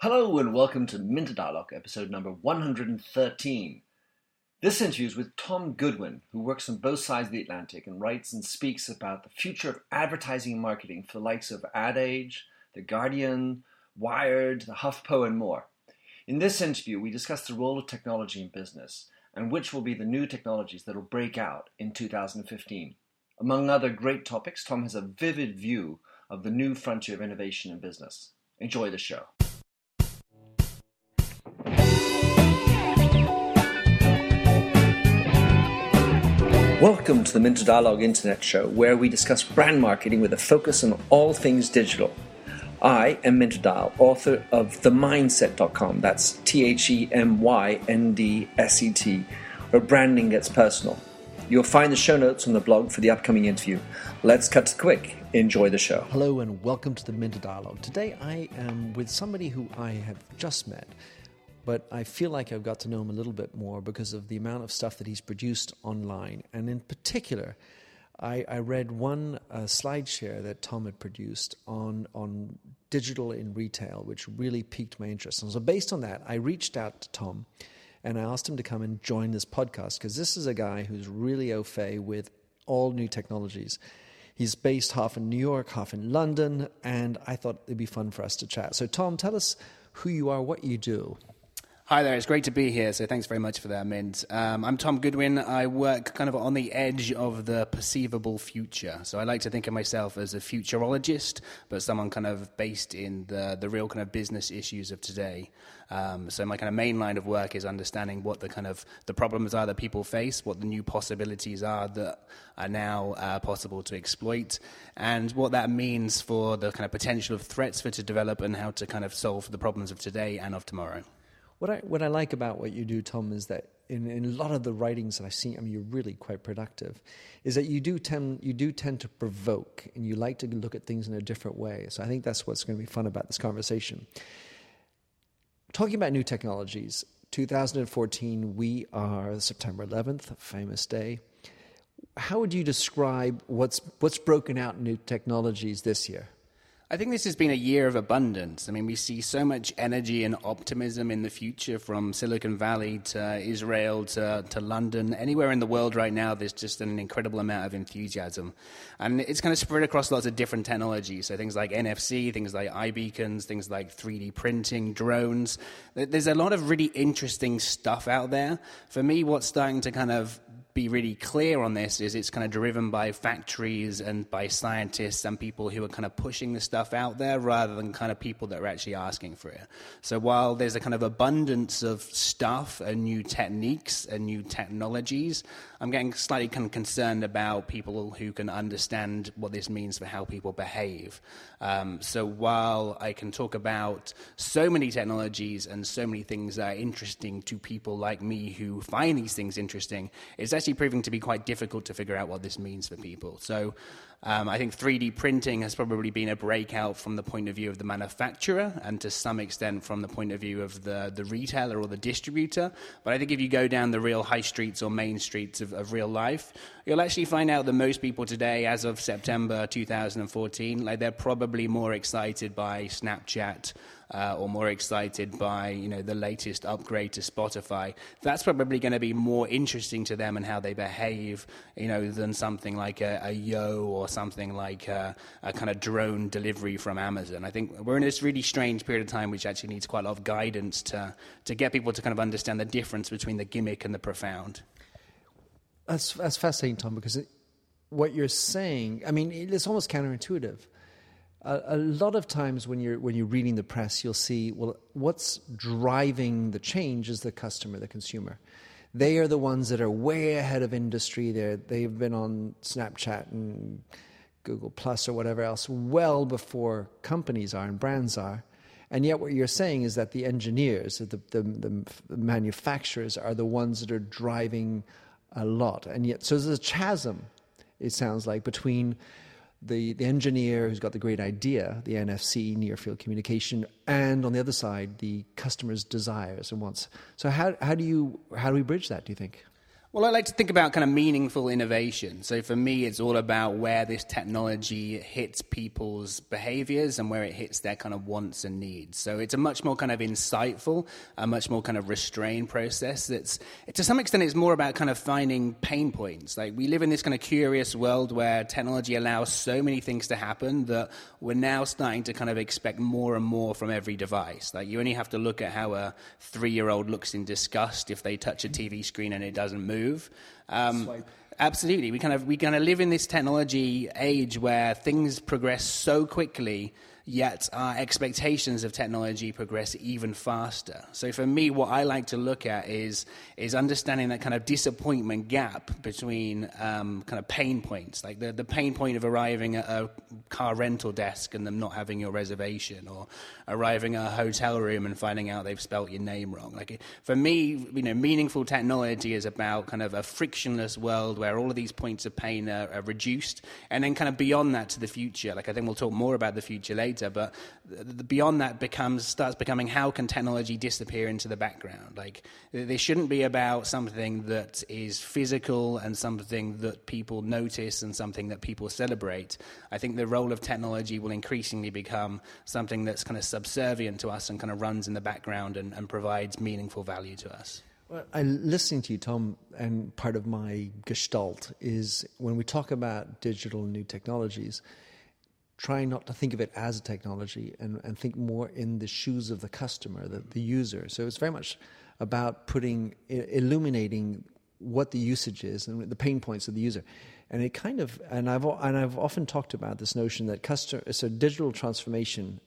Hello and welcome to Minter Dialogue, episode number 113. This interview is with Tom Goodwin, who works on both sides of the Atlantic and writes and speaks about the future of advertising and marketing for the likes of Ad Age, The Guardian, Wired, The HuffPo, and more. In this interview, we discuss the role of technology in business and which will be the new technologies that will break out in 2015. Among other great topics, Tom has a vivid view of the new frontier of innovation in business. Enjoy the show. Welcome to the Minter Dialogue Internet Show, where we discuss brand marketing with a focus on all things digital. I am Minter Dial, author of TheMyndset.com. That's T H E M Y N D S E T, where branding gets personal. You'll find the show notes on the blog for the upcoming interview. Let's cut to the quick. Enjoy the show. Hello and welcome to the Minter Dialogue. Today I am with somebody who I have just met but I feel like I've got to know him a little bit more because of the amount of stuff that he's produced online. And in particular, I, I read one uh, slide share that Tom had produced on, on digital in retail, which really piqued my interest. And so, based on that, I reached out to Tom and I asked him to come and join this podcast because this is a guy who's really au fait with all new technologies. He's based half in New York, half in London, and I thought it'd be fun for us to chat. So, Tom, tell us who you are, what you do. Hi there, it's great to be here. So thanks very much for that, Mint. Um, I'm Tom Goodwin. I work kind of on the edge of the perceivable future. So I like to think of myself as a futurologist, but someone kind of based in the, the real kind of business issues of today. Um, so my kind of main line of work is understanding what the kind of the problems are that people face, what the new possibilities are that are now uh, possible to exploit, and what that means for the kind of potential of threats for to develop and how to kind of solve the problems of today and of tomorrow. What I, what I like about what you do, Tom, is that in, in a lot of the writings that I've seen, I mean, you're really quite productive, is that you do, tend, you do tend to provoke and you like to look at things in a different way. So I think that's what's going to be fun about this conversation. Talking about new technologies, 2014, we are September 11th, a famous day. How would you describe what's, what's broken out in new technologies this year? I think this has been a year of abundance. I mean, we see so much energy and optimism in the future from Silicon Valley to Israel to, to London. Anywhere in the world right now, there's just an incredible amount of enthusiasm. And it's kind of spread across lots of different technologies. So things like NFC, things like iBeacons, things like 3D printing, drones. There's a lot of really interesting stuff out there. For me, what's starting to kind of be really clear on this is it's kind of driven by factories and by scientists and people who are kind of pushing the stuff out there rather than kind of people that are actually asking for it. So while there's a kind of abundance of stuff and new techniques and new technologies, I'm getting slightly kind of concerned about people who can understand what this means for how people behave. Um, so while I can talk about so many technologies and so many things that are interesting to people like me who find these things interesting, it's actually proving to be quite difficult to figure out what this means for people. So um, I think 3D printing has probably been a breakout from the point of view of the manufacturer and to some extent from the point of view of the, the retailer or the distributor. But I think if you go down the real high streets or main streets of, of real life, you'll actually find out that most people today, as of September 2014, like they're probably more excited by Snapchat uh, or more excited by you know the latest upgrade to Spotify, that's probably going to be more interesting to them and how they behave, you know, than something like a, a Yo or something like a, a, kind of drone delivery from Amazon. I think we're in this really strange period of time which actually needs quite a lot of guidance to to get people to kind of understand the difference between the gimmick and the profound. That's that's fascinating, Tom, because it, what you're saying, I mean, it's almost counterintuitive a, a, lot of times when you're when you're reading the press, you'll see well, what's driving the change is the customer, the consumer. They are the ones that are way ahead of industry. They they've been on Snapchat and Google Plus or whatever else well before companies are and brands are. And yet, what you're saying is that the engineers, the, the, the manufacturers, are the ones that are driving a lot. And yet, so there's a chasm, it sounds like, between the, the engineer who's got the great idea, the NFC, near field communication, and on the other side, the customer's desires and wants. So, how, how, do, you, how do we bridge that, do you think? Well, I like to think about kind of meaningful innovation. So for me, it's all about where this technology hits people's behaviors and where it hits their kind of wants and needs. So it's a much more kind of insightful, a much more kind of restrained process. That's to some extent, it's more about kind of finding pain points. Like we live in this kind of curious world where technology allows so many things to happen that we're now starting to kind of expect more and more from every device. Like you only have to look at how a three-year-old looks in disgust if they touch a TV screen and it doesn't move move. Um, absolutely, we kind of we kind of live in this technology age where things progress so quickly yet our expectations of technology progress even faster. So for me, what I like to look at is is understanding that kind of disappointment gap between um, kind of pain points, like the, the pain point of arriving at a car rental desk and them not having your reservation, or arriving at a hotel room and finding out they've spelt your name wrong. Like for me, you know, meaningful technology is about kind of a frictionless world where all of these points of pain are, are reduced, and then kind of beyond that to the future. Like I think we'll talk more about the future later later. But beyond that becomes starts becoming how can technology disappear into the background? Like this shouldn't be about something that is physical and something that people notice and something that people celebrate. I think the role of technology will increasingly become something that's kind of subservient to us and kind of runs in the background and, and provides meaningful value to us. Well, I listening to you, Tom, and part of my gestalt is when we talk about digital new technologies trying not to think of it as a technology and, and think more in the shoes of the customer, the, the user. So it's very much about putting, illuminating what the usage is and the pain points of the user. And it kind of, and I've, and I've often talked about this notion that customer, so digital transformation,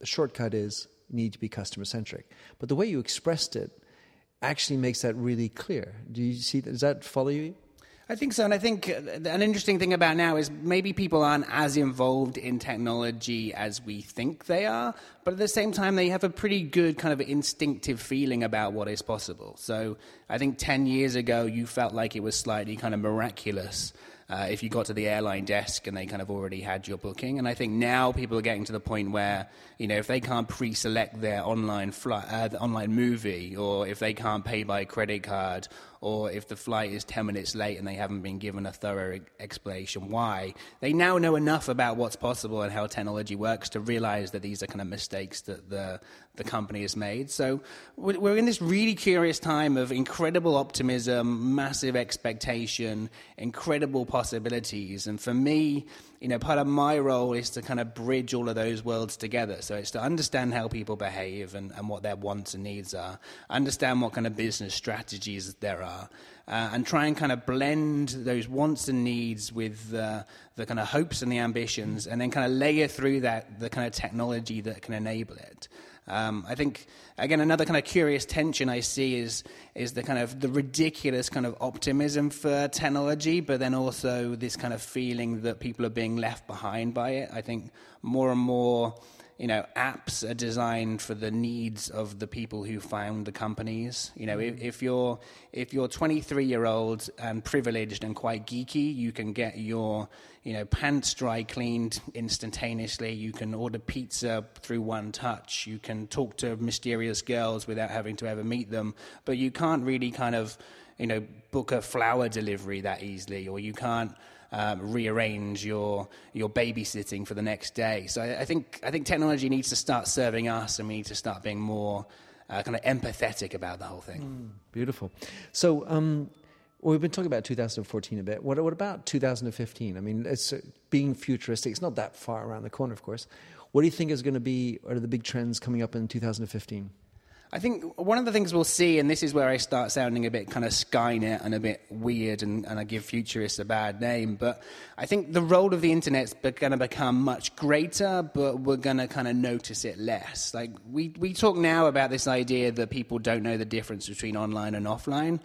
the shortcut is need to be customer centric. But the way you expressed it actually makes that really clear. Do you see? Does that follow you? I think so. And I think an interesting thing about now is maybe people aren't as involved in technology as we think they are, but at the same time, they have a pretty good kind of instinctive feeling about what is possible. So I think 10 years ago, you felt like it was slightly kind of miraculous uh, if you got to the airline desk and they kind of already had your booking. And I think now people are getting to the point where, you know, if they can't pre-select their online flight, uh, the online movie, or if they can't pay by credit card, or if the flight is 10 minutes late and they haven't been given a thorough explanation why, they now know enough about what's possible and how technology works to realize that these are kind of mistakes that the, the company has made. So we're in this really curious time of incredible optimism, massive expectation, incredible possibilities. And for me, you know, part of my role is to kind of bridge all of those worlds together. So it's to understand how people behave and, and what their wants and needs are, understand what kind of business strategies there are, uh, and try and kind of blend those wants and needs with uh, the kind of hopes and the ambitions, and then kind of layer through that the kind of technology that can enable it. Um, I think again another kind of curious tension I see is is the kind of the ridiculous kind of optimism for technology, but then also this kind of feeling that people are being left behind by it. I think more and more you know, apps are designed for the needs of the people who found the companies. You know, if, mm. if you're if you're 23 year old and privileged and quite geeky, you can get your you know pants dry cleaned instantaneously. You can order pizza through one touch. You can talk to mysterious girls without having to ever meet them. But you can't really kind of you know book a flower delivery that easily, or you can't um, rearrange your your babysitting for the next day. So I, I, think I think technology needs to start serving us, and we need to start being more uh, kind of empathetic about the whole thing. Mm, beautiful. So. Um, well, we've been talking about 2014 a bit. What, what about 2015? I mean, it's uh, being futuristic. It's not that far around the corner, of course. What do you think is going to be, are the big trends coming up in 2015? I think one of the things we'll see, and this is where I start sounding a bit kind of Skynet and a bit weird, and, and I give futurists a bad name, but I think the role of the internet's going to become much greater, but we're going to kind of notice it less. Like we, we talk now about this idea that people don't know the difference between online and offline.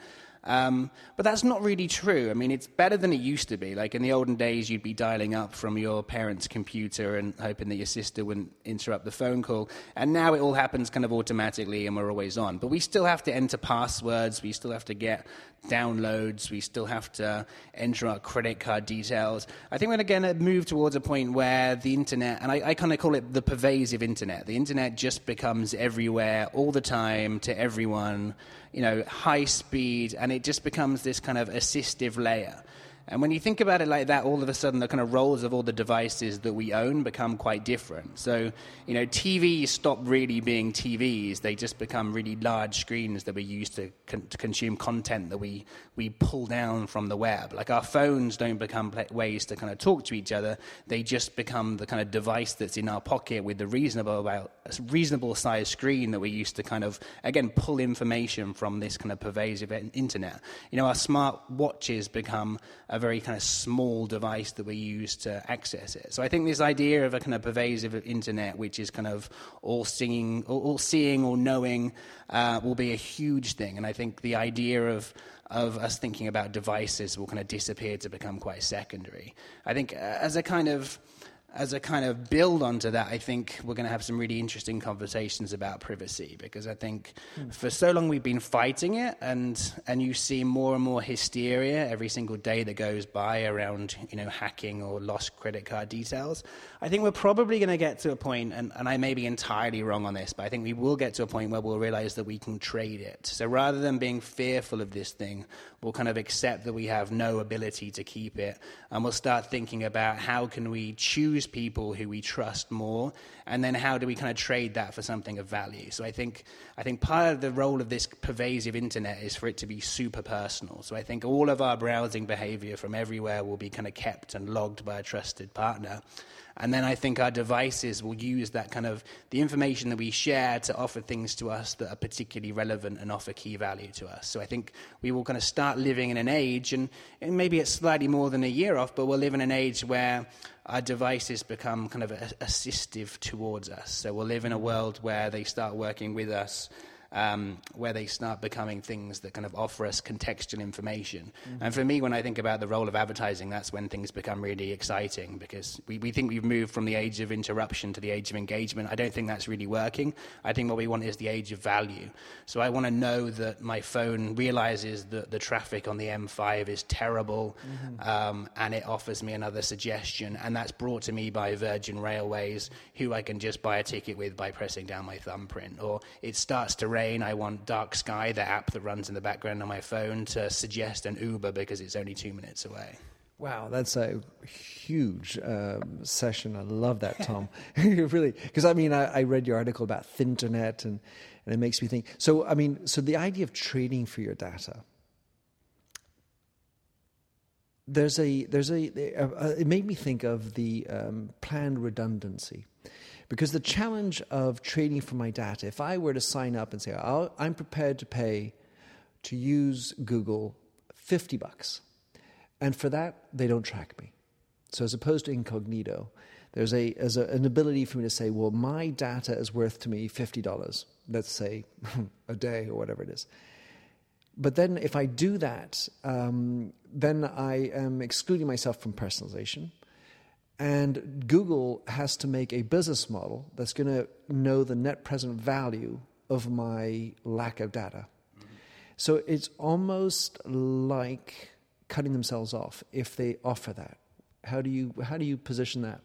Um, but that's not really true. I mean, it's better than it used to be. Like in the olden days, you'd be dialing up from your parents' computer and hoping that your sister wouldn't interrupt the phone call. And now it all happens kind of automatically and we're always on. But we still have to enter passwords, we still have to get downloads, we still have to enter our credit card details. I think we're going to move towards a point where the internet, and I, I kind of call it the pervasive internet, the internet just becomes everywhere all the time to everyone, you know, high speed, and it just becomes this kind of assistive layer. And when you think about it like that, all of a sudden the kind of roles of all the devices that we own become quite different. So, you know, TVs stop really being TVs. They just become really large screens that we use to, con- to consume content that we, we pull down from the web. Like our phones don't become ways to kind of talk to each other. They just become the kind of device that's in our pocket with the reasonable, about, reasonable size screen that we use to kind of, again, pull information from this kind of pervasive internet. You know, our smart watches become a very kind of small device that we use to access it. So I think this idea of a kind of pervasive internet, which is kind of all seeing, all seeing, or knowing, uh, will be a huge thing. And I think the idea of of us thinking about devices will kind of disappear to become quite secondary. I think uh, as a kind of as a kind of build onto that, I think we're going to have some really interesting conversations about privacy because I think mm. for so long we've been fighting it, and and you see more and more hysteria every single day that goes by around you know hacking or lost credit card details. I think we're probably going to get to a point, and, and I may be entirely wrong on this, but I think we will get to a point where we'll realize that we can trade it. So rather than being fearful of this thing, we'll kind of accept that we have no ability to keep it, and we'll start thinking about how can we choose people who we trust more, and then how do we kind of trade that for something of value? So I think I think part of the role of this pervasive internet is for it to be super personal. So I think all of our browsing behavior from everywhere will be kind of kept and logged by a trusted partner. And then I think our devices will use that kind of the information that we share to offer things to us that are particularly relevant and offer key value to us. So I think we will kind of start living in an age, and, and maybe it's slightly more than a year off, but we'll live in an age where our devices become kind of assistive towards us. So we'll live in a world where they start working with us um, where they start becoming things that kind of offer us contextual information. Mm-hmm. And for me, when I think about the role of advertising, that's when things become really exciting because we, we think we've moved from the age of interruption to the age of engagement. I don't think that's really working. I think what we want is the age of value. So I want to know that my phone realizes that the traffic on the M5 is terrible mm-hmm. um, and it offers me another suggestion. And that's brought to me by Virgin Railways, who I can just buy a ticket with by pressing down my thumbprint. Or it starts to rain, I want Dark Sky, the app that runs in the background on my phone, to suggest an Uber because it's only two minutes away. Wow, that's a huge um, session. I love that, Tom. really, because I mean, I, I, read your article about Thinternet, and and it makes me think. So, I mean, so the idea of trading for your data. There's a there's a, a, a it made me think of the um, planned redundancy. Because the challenge of trading for my data, if I were to sign up and say, I'm prepared to pay to use Google 50 bucks, and for that, they don't track me. So as opposed to incognito, there's, a, there's a, an ability for me to say, well, my data is worth to me $50, let's say a day or whatever it is. But then if I do that, um, then I am excluding myself from personalization. And Google has to make a business model that's going to know the net present value of my lack of data. So it's almost like cutting themselves off if they offer that. How do you how do you position that?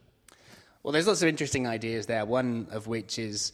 Well, there's lots of interesting ideas there. One of which is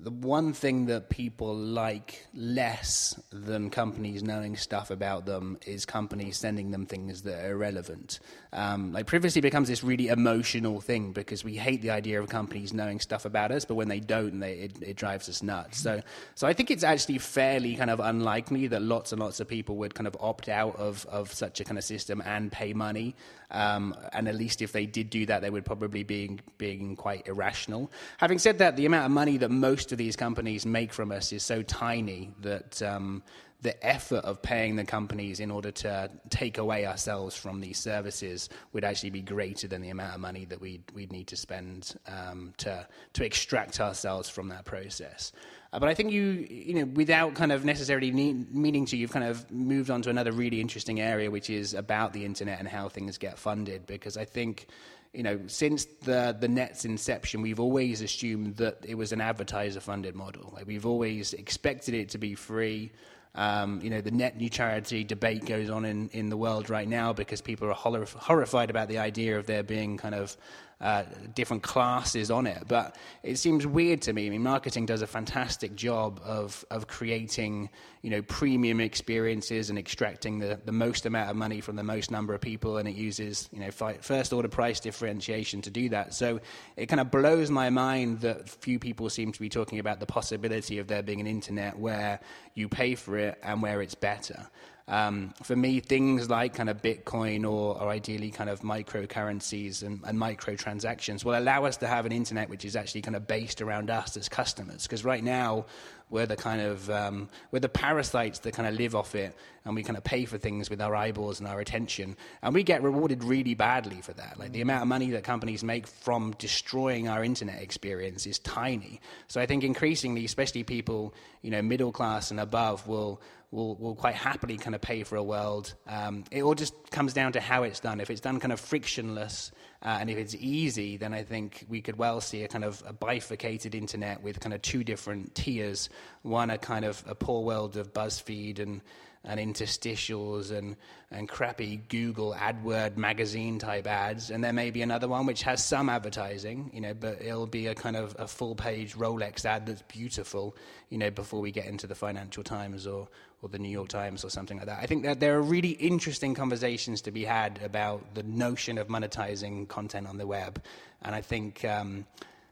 the one thing that people like less than companies knowing stuff about them is companies sending them things that are irrelevant. Um, like privacy becomes this really emotional thing because we hate the idea of companies knowing stuff about us, but when they don't, they, it, it drives us nuts. So, so I think it's actually fairly kind of unlikely that lots and lots of people would kind of opt out of, of such a kind of system and pay money. Um, and at least if they did do that, they would probably be being quite irrational. Having said that, the amount of money that most of these companies make from us is so tiny that um, the effort of paying the companies in order to take away ourselves from these services would actually be greater than the amount of money that we'd, we'd need to spend um, to, to extract ourselves from that process. Uh, but I think you, you know, without kind of necessarily need, meaning to, you've kind of moved on to another really interesting area, which is about the internet and how things get funded. Because I think, you know, since the the net's inception, we've always assumed that it was an advertiser-funded model. Like we've always expected it to be free. Um, you know, the net neutrality debate goes on in, in the world right now because people are horrified about the idea of there being kind of uh, different classes on it. But it seems weird to me. I mean, marketing does a fantastic job of of creating you know premium experiences and extracting the, the most amount of money from the most number of people, and it uses you know first order price differentiation to do that. So it kind of blows my mind that few people seem to be talking about the possibility of there being an internet where you pay for it and where it's better. Um, for me, things like kind of Bitcoin or, or ideally kind of microcurrencies and, and microtransactions will allow us to have an internet which is actually kind of based around us as customers. Because right now, we're the kind of um, we're the parasites that kind of live off it, and we kind of pay for things with our eyeballs and our attention, and we get rewarded really badly for that. Like the amount of money that companies make from destroying our internet experience is tiny. So I think increasingly, especially people you know middle class and above, will will, will quite happily kind of pay for a world. Um, it all just comes down to how it's done. If it's done kind of frictionless uh, and if it's easy, then I think we could well see a kind of a bifurcated internet with kind of two different tiers. One, a kind of a poor world of BuzzFeed and and interstitials and, and crappy Google AdWord magazine type ads. And there may be another one which has some advertising, you know, but it'll be a kind of a full page Rolex ad that's beautiful, you know, before we get into the Financial Times or, or the New York Times or something like that. I think that there are really interesting conversations to be had about the notion of monetizing content on the web. And I think. Um,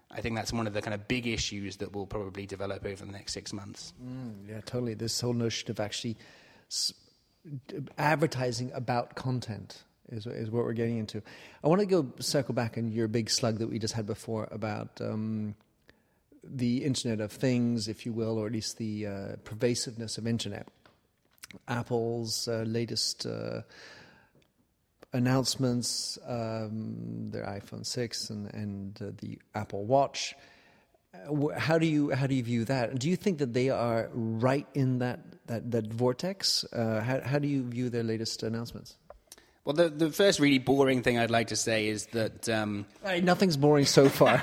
I think that's one of the kind of big issues that will probably develop over the next six months. Mm, yeah, totally. This whole notion of actually advertising about content is, is what we're getting into. I want to go circle back on your big slug that we just had before about um, the Internet of Things, if you will, or at least the uh, pervasiveness of Internet. Apple's uh, latest uh, announcements, um, their iPhone 6 and, and uh, the Apple Watch. How do you how do you view that? Do you think that they are right in that that, that vortex? Uh, how, how do you view their latest announcements? Well, the, the first really boring thing I'd like to say is that. Um, right, nothing's boring so far.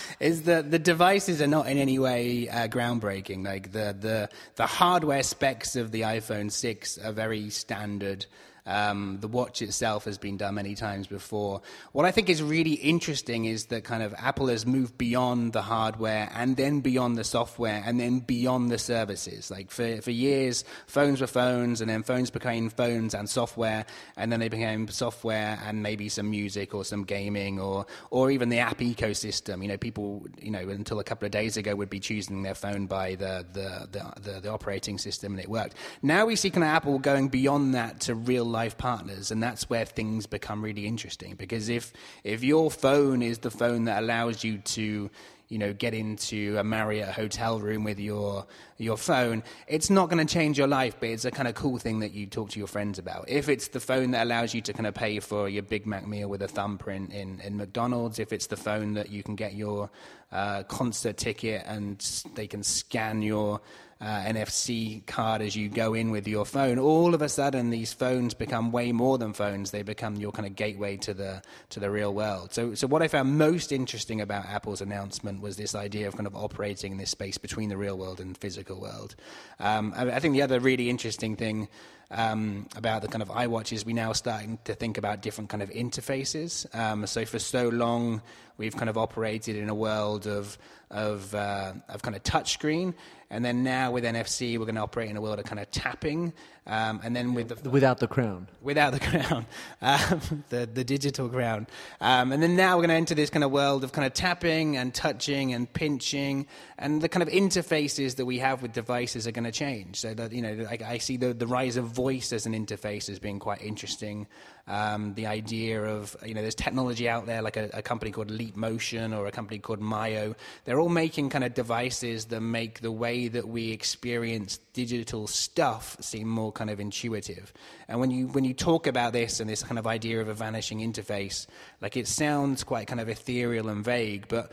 is that the devices are not in any way uh, groundbreaking. Like the, the, the hardware specs of the iPhone 6 are very standard. Um, the watch itself has been done many times before. What I think is really interesting is that kind of Apple has moved beyond the hardware and then beyond the software and then beyond the services. Like for, for years, phones were phones and then phones became phones and software and then they became software and maybe some music or some gaming or, or even the app ecosystem. You know, people, you know, until a couple of days ago would be choosing their phone by the, the, the, the, the operating system and it worked. Now we see kind of Apple going beyond that to real life life partners, and that's where things become really interesting. Because if if your phone is the phone that allows you to you know, get into a Marriott hotel room with your your phone, it's not going to change your life, but it's a kind of cool thing that you talk to your friends about. If it's the phone that allows you to kind of pay for your Big Mac meal with a thumbprint in, in McDonald's, if it's the phone that you can get your uh, concert ticket and they can scan your uh, NFC card as you go in with your phone, all of a sudden these phones become way more than phones. They become your kind of gateway to the to the real world. So, so what I found most interesting about Apple's announcement was this idea of kind of operating in this space between the real world and physical world. Um, I, I think the other really interesting thing um, about the kind of iWatches, we now starting to think about different kind of interfaces. Um, so for so long, we've kind of operated in a world of of uh, of kind of touchscreen, and then now with NFC, we're going to operate in a world of kind of tapping. Um, and then with the, without the crown, without the crown, um, the the digital crown, um, and then now we're going to enter this kind of world of kind of tapping and touching and pinching, and the kind of interfaces that we have with devices are going to change. So that you know, I, I see the the rise of voice as an interface as being quite interesting. Um, the idea of, you know, there's technology out there like a, a, company called Leap Motion or a company called Myo. They're all making kind of devices that make the way that we experience digital stuff seem more kind of intuitive. And when you, when you talk about this and this kind of idea of a vanishing interface, like it sounds quite kind of ethereal and vague, but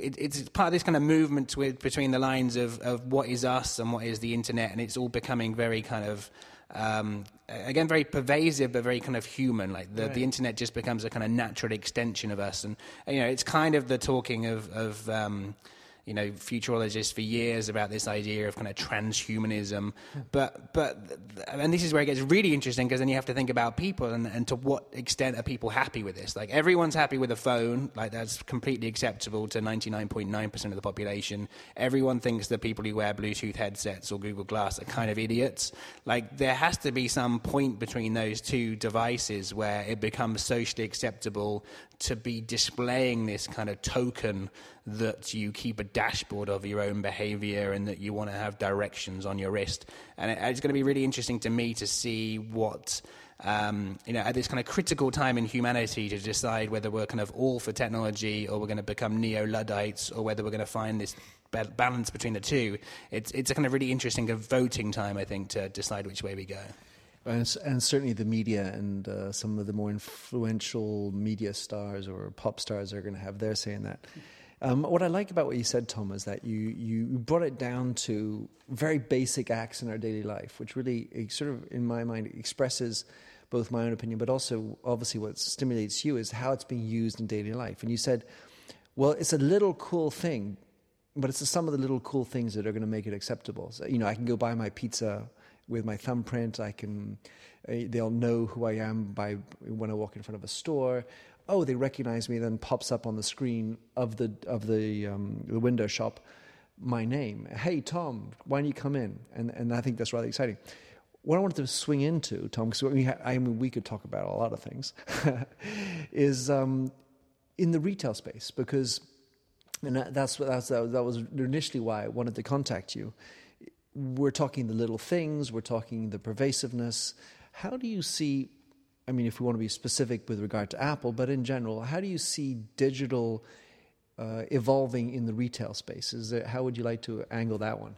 it, it's part of this kind of movement with, between the lines of, of what is us and what is the internet, and it's all becoming very kind of um, again very pervasive but very kind of human like the, right. the internet just becomes a kind of natural extension of us and you know it's kind of the talking of, of um, you know futurologists for years about this idea of kind of transhumanism. But but and this is where it gets really interesting because then you have to think about people and, and to what extent are people happy with this? Like everyone's happy with a phone, like that's completely acceptable to ninety nine point nine percent of the population. Everyone thinks that people who wear Bluetooth headsets or Google Glass are kind of idiots. Like there has to be some point between those two devices where it becomes socially acceptable to be displaying this kind of token that you keep a dashboard of your own behavior and that you want to have directions on your wrist. And it's going to be really interesting to me to see what. Um, you know, at this kind of critical time in humanity to decide whether we're kind of all for technology or we're going to become neo Luddites or whether we're going to find this balance between the two. It's, it's a kind of really interesting voting time, I think, to decide which way we go. And, and certainly the media and uh, some of the more influential media stars or pop stars are going to have their say in that. Um, what I like about what you said, Tom, is that you, you brought it down to very basic acts in our daily life, which really sort of, in my mind, expresses both my own opinion, but also obviously what stimulates you is how it's being used in daily life. And you said, well, it's a little cool thing, but it's some of the little cool things that are going to make it acceptable. So, you know, I can go buy my pizza with my thumbprint. I can, uh, they'll know who I am by when I walk in front of a store oh, they recognize me, then pops up on the screen of the of the um, the window shop my name. Hey, Tom, why don't you come in? And and I think that's rather exciting. What I wanted to swing into, Tom, because we I mean we could talk about a lot of things, is um, in the retail space because, and that's that's that was initially why I wanted to contact you. We're talking the little things, we're talking the pervasiveness. How do you see I mean, if we want to be specific with regard to Apple, but in general, how do you see digital uh, evolving in the retail space? Is there, how would you like to angle that one?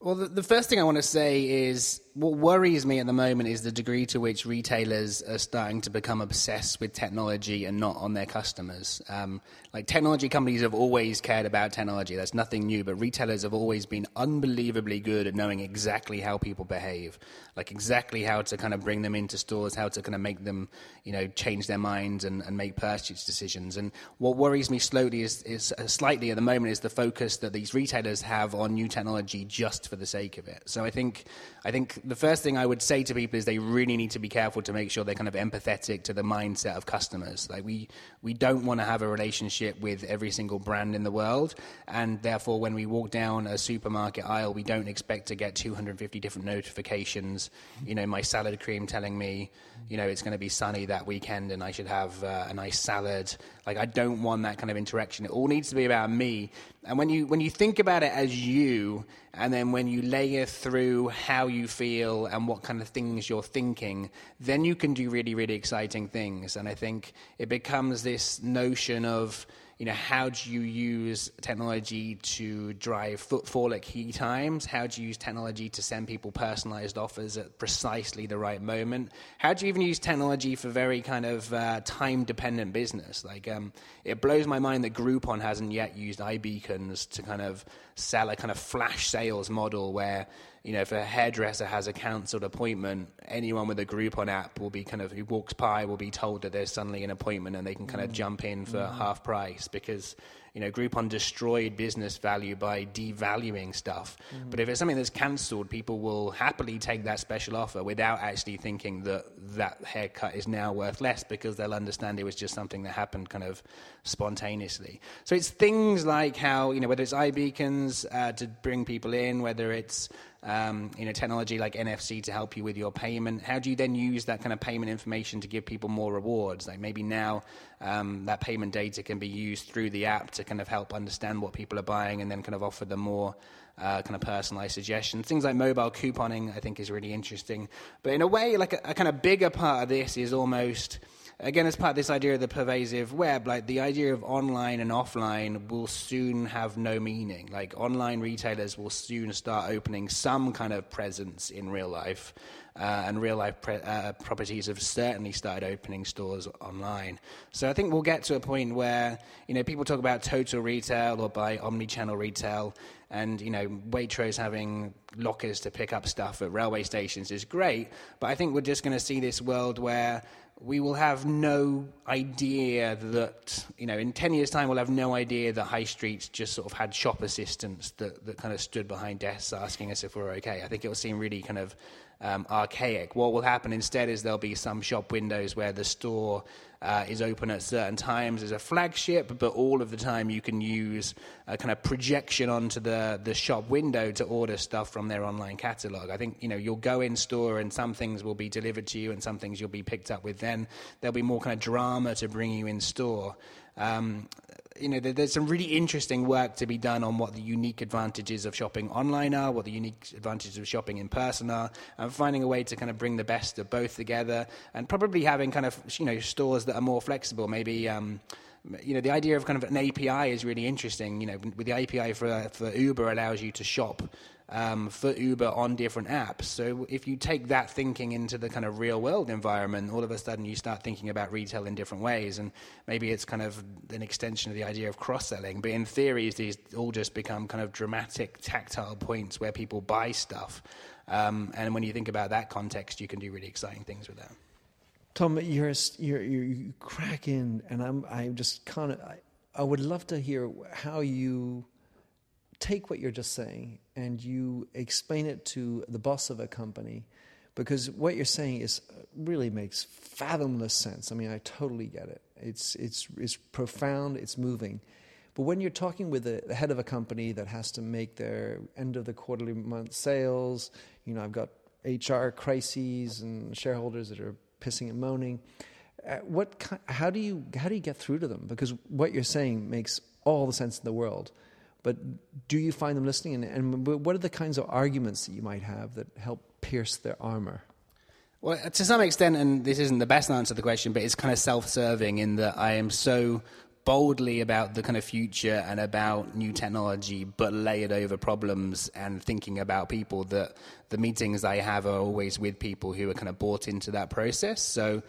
Well, the, the, first thing I want to say is what worries me at the moment is the degree to which retailers are starting to become obsessed with technology and not on their customers. Um, like technology companies have always cared about technology. That's nothing new, but retailers have always been unbelievably good at knowing exactly how people behave, like exactly how to kind of bring them into stores, how to kind of make them, you know, change their minds and, and make purchase decisions. And what worries me slowly is, is uh, slightly at the moment is the focus that these retailers have on new technology just for the sake of it. So I think, I think the first thing I would say to people is they really need to be careful to make sure they're kind of empathetic to the mindset of customers. Like we, we don't want to have a relationship with every single brand in the world, and therefore when we walk down a supermarket aisle, we don't expect to get 250 different notifications. You know, my salad cream telling me, you know, it's going to be sunny that weekend and I should have uh, a nice salad. Like I don't want that kind of interaction. It all needs to be about me. And when you when you think about it as you, and then when you layer through how you feel and what kind of things you're thinking, then you can do really really exciting things. And I think it becomes this notion of you know, how do you use technology to drive footfall at key times? How do you use technology to send people personalized offers at precisely the right moment? How do you even use technology for very kind of uh, time dependent business? Like, um, it blows my mind that Groupon hasn't yet used iBeacons to kind of sell a kind of flash sales model where you know, if a hairdresser has a cancelled appointment, anyone with a Groupon app will be kind of who walks by will be told that there's suddenly an appointment and they can kind of mm. jump in for mm. half price because you know, Groupon destroyed business value by devaluing stuff. Mm-hmm. But if it's something that's cancelled, people will happily take that special offer without actually thinking that that haircut is now worth less because they'll understand it was just something that happened kind of spontaneously. So it's things like how, you know, whether it's iBeacons uh, to bring people in, whether it's um, you know, technology like NFC to help you with your payment. How do you then use that kind of payment information to give people more rewards? Like maybe now um, that payment data can be used through the app to kind of help understand what people are buying and then kind of offer them more uh, kind of personalized suggestions. Things like mobile couponing, I think, is really interesting. But in a way, like a, a kind of bigger part of this is almost again, as part of this idea of the pervasive web, like the idea of online and offline will soon have no meaning. Like online retailers will soon start opening some kind of presence in real life. Uh, and real life pre- uh, properties have certainly started opening stores online. So I think we'll get to a point where you know people talk about total retail or by omni-channel retail, and you know Waitrose having lockers to pick up stuff at railway stations is great. But I think we're just going to see this world where we will have no idea that, you know, in 10 years' time, we'll have no idea that high streets just sort of had shop assistants that, that kind of stood behind desks asking us if we're okay. I think it will seem really kind of um, archaic. What will happen instead is there'll be some shop windows where the store uh, is open at certain times as a flagship, but all of the time you can use a kind of projection onto the, the shop window to order stuff from their online catalog. I think you know you'll go in store and some things will be delivered to you and some things you'll be picked up with. Then there'll be more kind of drama to bring you in store. Um, you know, there's some really interesting work to be done on what the unique advantages of shopping online are, what the unique advantages of shopping in person are, and finding a way to kind of bring the best of both together, and probably having kind of you know stores that are more flexible. Maybe um, you know the idea of kind of an API is really interesting. You know, with the API for for Uber allows you to shop um, for Uber on different apps. So if you take that thinking into the kind of real world environment, all of a sudden you start thinking about retail in different ways. And maybe it's kind of an extension of the idea of cross selling. But in theory, these all just become kind of dramatic tactile points where people buy stuff. Um, and when you think about that context, you can do really exciting things with that. Tom, you're, you're, you and I'm, I just kind of, I, I would love to hear how you take what you're just saying and you explain it to the boss of a company because what you're saying is really makes fathomless sense. I mean, I totally get it. It's it's it's profound. It's moving. But when you're talking with the, the head of a company that has to make their end of the quarterly month sales, you know, I've got HR crises and shareholders that are pissing and moaning. Uh, what? How do you how do you get through to them? Because what you're saying makes all the sense in the world. But do you find them listening? And, and what are the kinds of arguments that you might have that help pierce their armor? Well, uh, to some extent, and this isn't the best answer to the question, but it's kind of self serving in that I am so boldly about the kind of future and about new technology, but layered over problems and thinking about people that the meetings I have are always with people who are kind of bought into that process. So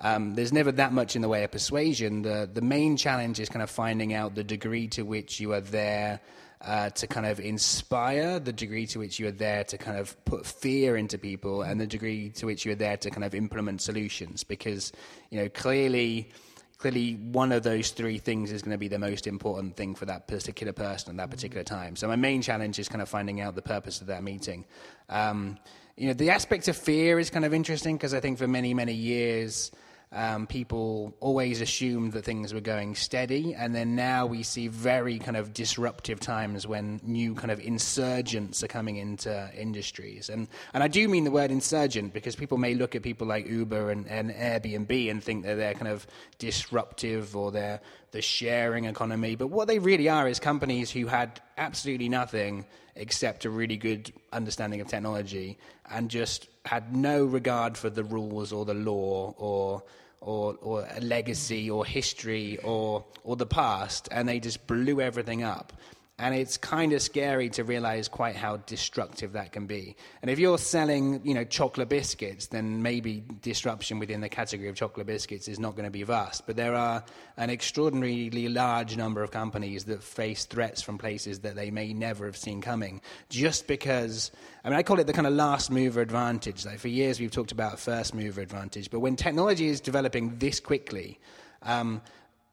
um, there's never that much in the way of persuasion. The, the main challenge is kind of finding out the degree to which you are there uh, to kind of inspire, the degree to which you are there to kind of put fear into people, and the degree to which you are there to kind of implement solutions. Because, you know, clearly clearly one of those three things is going to be the most important thing for that particular person at that particular time. So my main challenge is kind of finding out the purpose of that meeting. Um, you know, the aspect of fear is kind of interesting because I think for many, many years, um, people always assumed that things were going steady, and then now we see very kind of disruptive times when new kind of insurgents are coming into industries. And, and I do mean the word insurgent because people may look at people like Uber and, and Airbnb and think that they're kind of disruptive or they're the sharing economy. But what they really are is companies who had absolutely nothing except a really good understanding of technology and just had no regard for the rules or the law or or, or a legacy or history or or the past and they just blew everything up and it's kind of scary to realize quite how destructive that can be. And if you're selling, you know, chocolate biscuits, then maybe disruption within the category of chocolate biscuits is not going to be vast. But there are an extraordinarily large number of companies that face threats from places that they may never have seen coming, just because. I mean, I call it the kind of last mover advantage. Like for years, we've talked about first mover advantage, but when technology is developing this quickly, um,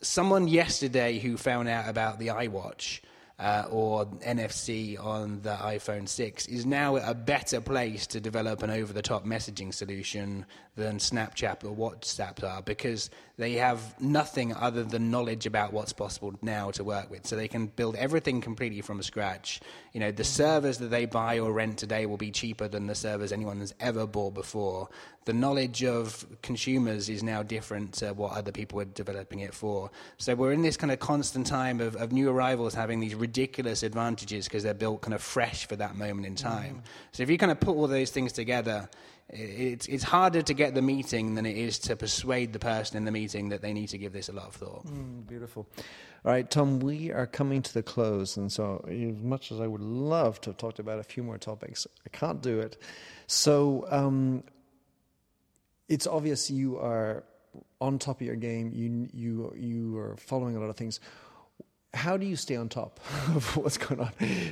someone yesterday who found out about the iWatch uh, or NFC on the iPhone 6 is now a better place to develop an over the top messaging solution than Snapchat or WhatsApp are because they have nothing other than knowledge about what's possible now to work with. So they can build everything completely from scratch. You know, the servers that they buy or rent today will be cheaper than the servers anyone has ever bought before. The knowledge of consumers is now different to what other people were developing it for. So we're in this kind of constant time of, of new arrivals having these ridiculous advantages because they're built kind of fresh for that moment in time. Mm. So if you kind of put all those things together, it's, it's harder to get the meeting than it is to persuade the person in the meeting that they need to give this a lot of thought. Mm, beautiful. All right, Tom, we are coming to the close. And so, as much as I would love to have talked about a few more topics, I can't do it. So, um, it's obvious you are on top of your game. You, you, you are following a lot of things how do you stay on top of what's going on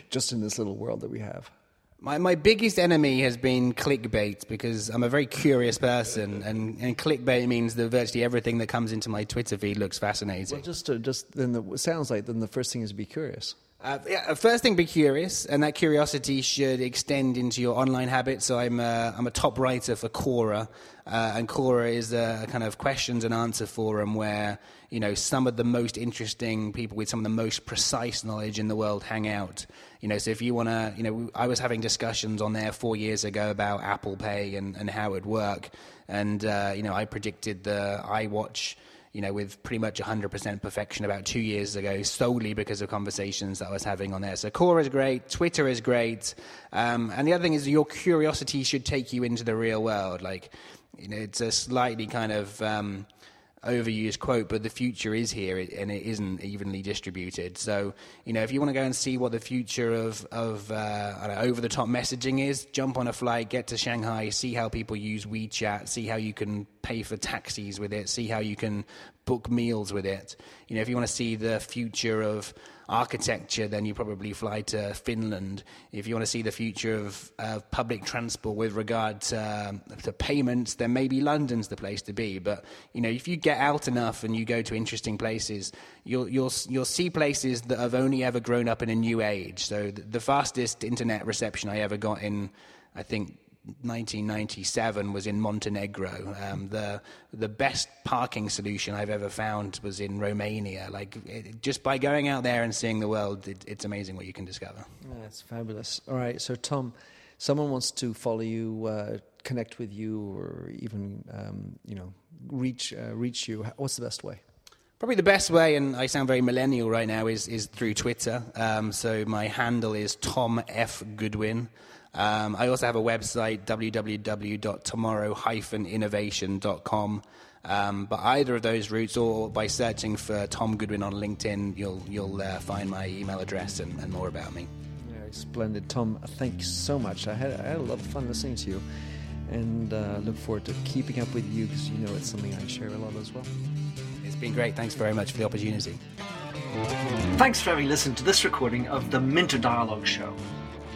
just in this little world that we have? My, my biggest enemy has been clickbait because I'm a very curious person, and, and clickbait means that virtually everything that comes into my Twitter feed looks fascinating. Well, just to, just then the, it sounds like then the first thing is to be curious. Uh, yeah, first thing, be curious, and that curiosity should extend into your online habits. So I'm a, I'm a top writer for Quora, uh, and Quora is a kind of questions and answer forum where you know some of the most interesting people with some of the most precise knowledge in the world hang out. You know, so if you want to, you know, I was having discussions on there four years ago about Apple Pay and, and how it would work, and uh, you know, I predicted the iWatch you know, with pretty much 100% perfection about two years ago, solely because of conversations that I was having on there. So Quora is great, Twitter is great, um, and the other thing is your curiosity should take you into the real world. Like, you know, it's a slightly kind of um, overused quote, but the future is here and it isn't evenly distributed. So, you know, if you want to go and see what the future of, of uh, over the top messaging is, jump on a flight, get to Shanghai, see how people use WeChat, see how you can pay for taxis with it, see how you can book meals with it. You know, if you want to see the future of architecture, then you probably fly to Finland. If you want to see the future of uh, public transport with regard to, um, to payments, then maybe London's the place to be. But you know, if you get out enough and you go to interesting places, you'll you'll you'll see places that have only ever grown up in a new age. So the, the fastest internet reception I ever got in, I think 1997 was in Montenegro. Um, the the best parking solution I've ever found was in Romania. Like it, just by going out there and seeing the world, it, it's amazing what you can discover. That's fabulous. All right, so Tom, someone wants to follow you, uh, connect with you, or even um, you know reach uh, reach you. What's the best way? Probably the best way, and I sound very millennial right now, is is through Twitter. Um, so my handle is Tom F Goodwin. Um, I also have a website, www.tomorrow-innovation.com. Um, but either of those routes, or by searching for Tom Goodwin on LinkedIn, you'll you'll uh, find my email address and, and more about me. Yeah, splendid, Tom. Thanks so much. I had I had a lot of fun listening to you, and uh, look forward to keeping up with you because you know it's something I share a lot as well. It's been great. Thanks very much for the opportunity. Thanks for having listened to this recording of the Minter Dialogue Show.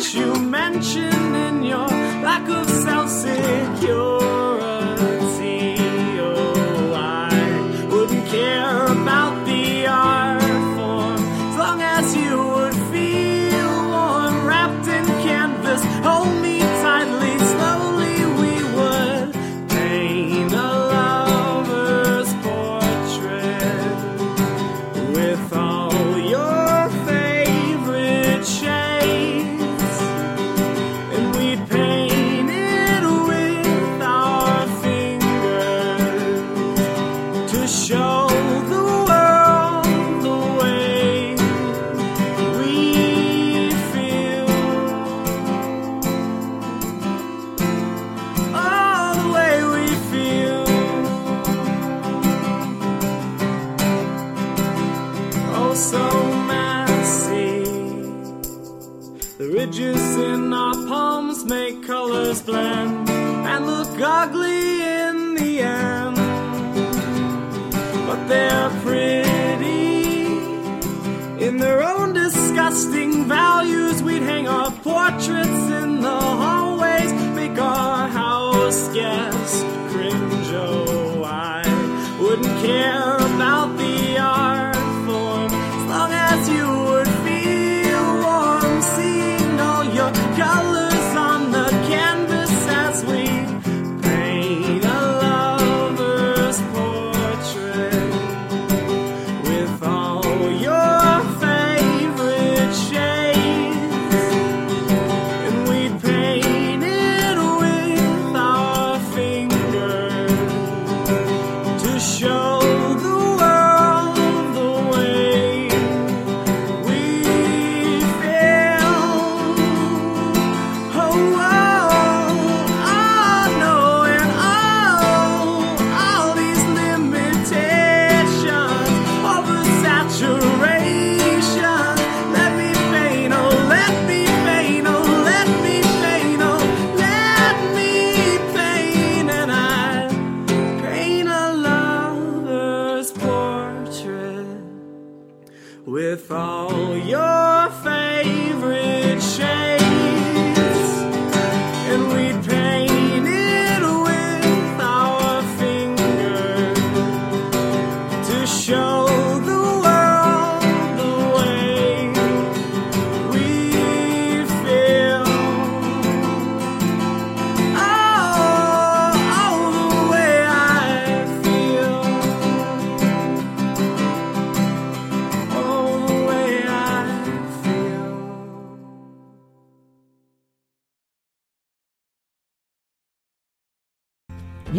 that you mention in your lack of self security.